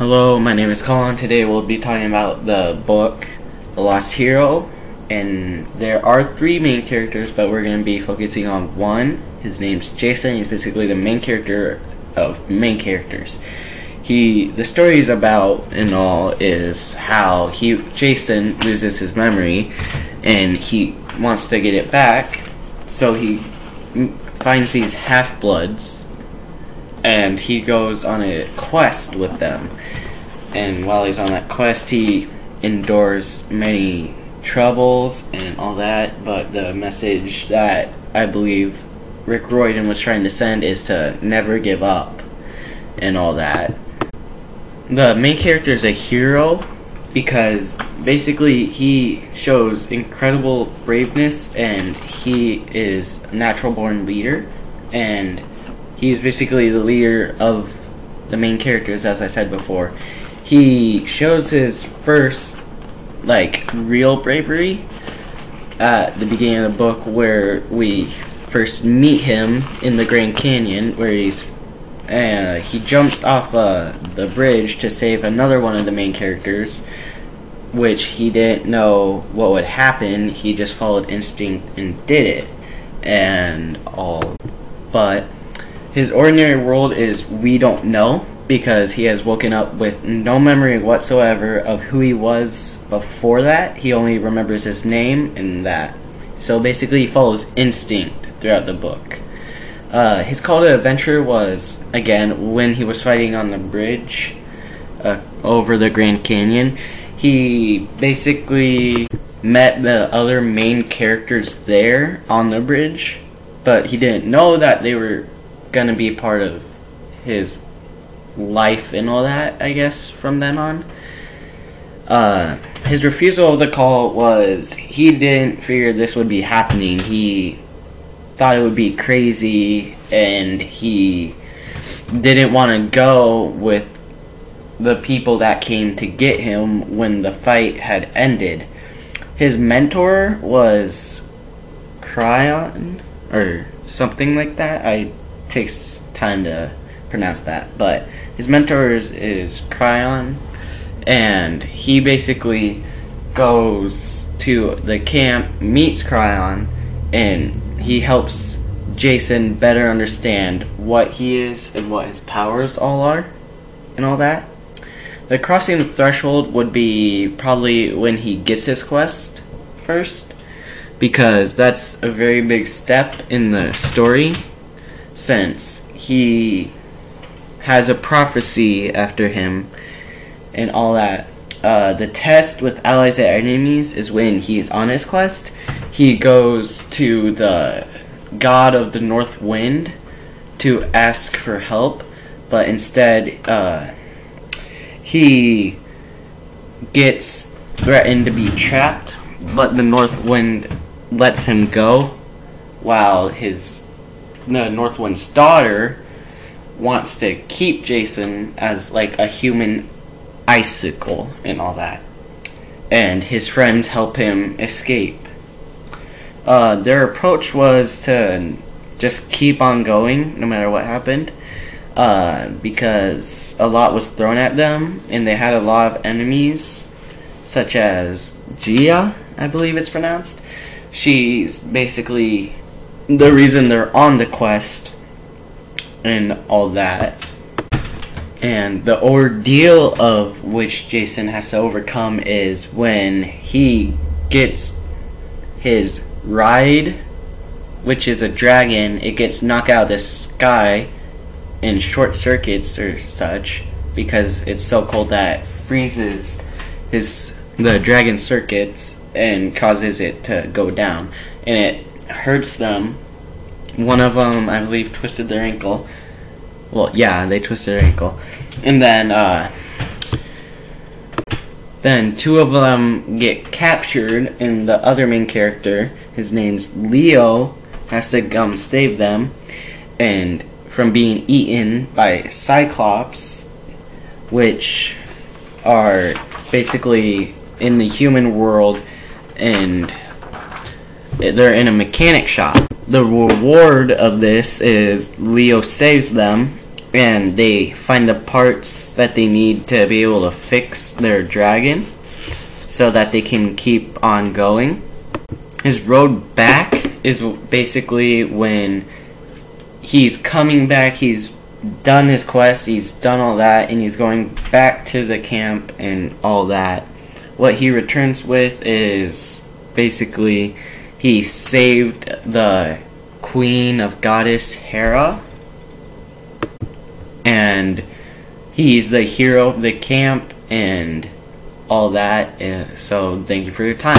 Hello, my name is Colin. Today we'll be talking about the book The Lost Hero. And there are three main characters, but we're going to be focusing on one. His name's Jason. He's basically the main character of main characters. He, the story is about and all is how he, Jason, loses his memory, and he wants to get it back. So he finds these half bloods and he goes on a quest with them. And while he's on that quest, he endures many troubles and all that. But the message that I believe Rick Riordan was trying to send is to never give up and all that. The main character is a hero because basically he shows incredible braveness and he is a natural born leader and he's basically the leader of the main characters, as I said before. He shows his first, like, real bravery at the beginning of the book, where we first meet him in the Grand Canyon, where he's uh, he jumps off uh, the bridge to save another one of the main characters, which he didn't know what would happen. He just followed instinct and did it, and all. But his ordinary world is we don't know because he has woken up with no memory whatsoever of who he was before that. He only remembers his name and that. So basically, he follows instinct throughout the book. Uh, his call to adventure was, again, when he was fighting on the bridge uh, over the Grand Canyon. He basically met the other main characters there on the bridge, but he didn't know that they were gonna be part of his life and all that, I guess, from then on. Uh, his refusal of the call was he didn't figure this would be happening. He thought it would be crazy and he didn't want to go with the people that came to get him when the fight had ended. His mentor was Cryon or something like that. I takes time to pronounce that, but his mentor is, is Cryon, and he basically goes to the camp, meets Cryon, and he helps Jason better understand what he is and what his powers all are, and all that. The crossing the threshold would be probably when he gets his quest first, because that's a very big step in the story since he has a prophecy after him and all that. Uh, the test with allies and enemies is when he's on his quest. He goes to the god of the north wind to ask for help, but instead uh, he gets threatened to be trapped, but the north wind lets him go while his the Northwind's daughter wants to keep Jason as like a human icicle and all that. And his friends help him escape. Uh, their approach was to just keep on going no matter what happened. Uh, because a lot was thrown at them and they had a lot of enemies, such as Gia, I believe it's pronounced. She's basically the reason they're on the quest and all that. And the ordeal of which Jason has to overcome is when he gets his ride, which is a dragon, it gets knocked out of the sky in short circuits or such because it's so cold that freezes his the dragon circuits and causes it to go down and it hurts them. One of them, I believe, twisted their ankle. Well, yeah, they twisted their ankle, and then uh, then two of them get captured, and the other main character, his name's Leo, has to come save them, and from being eaten by Cyclops, which are basically in the human world and they're in a mechanic shop. The reward of this is Leo saves them and they find the parts that they need to be able to fix their dragon so that they can keep on going. His road back is basically when he's coming back, he's done his quest, he's done all that, and he's going back to the camp and all that. What he returns with is basically he saved the queen of goddess Hera and he's the hero of the camp and all that. So thank you for your time.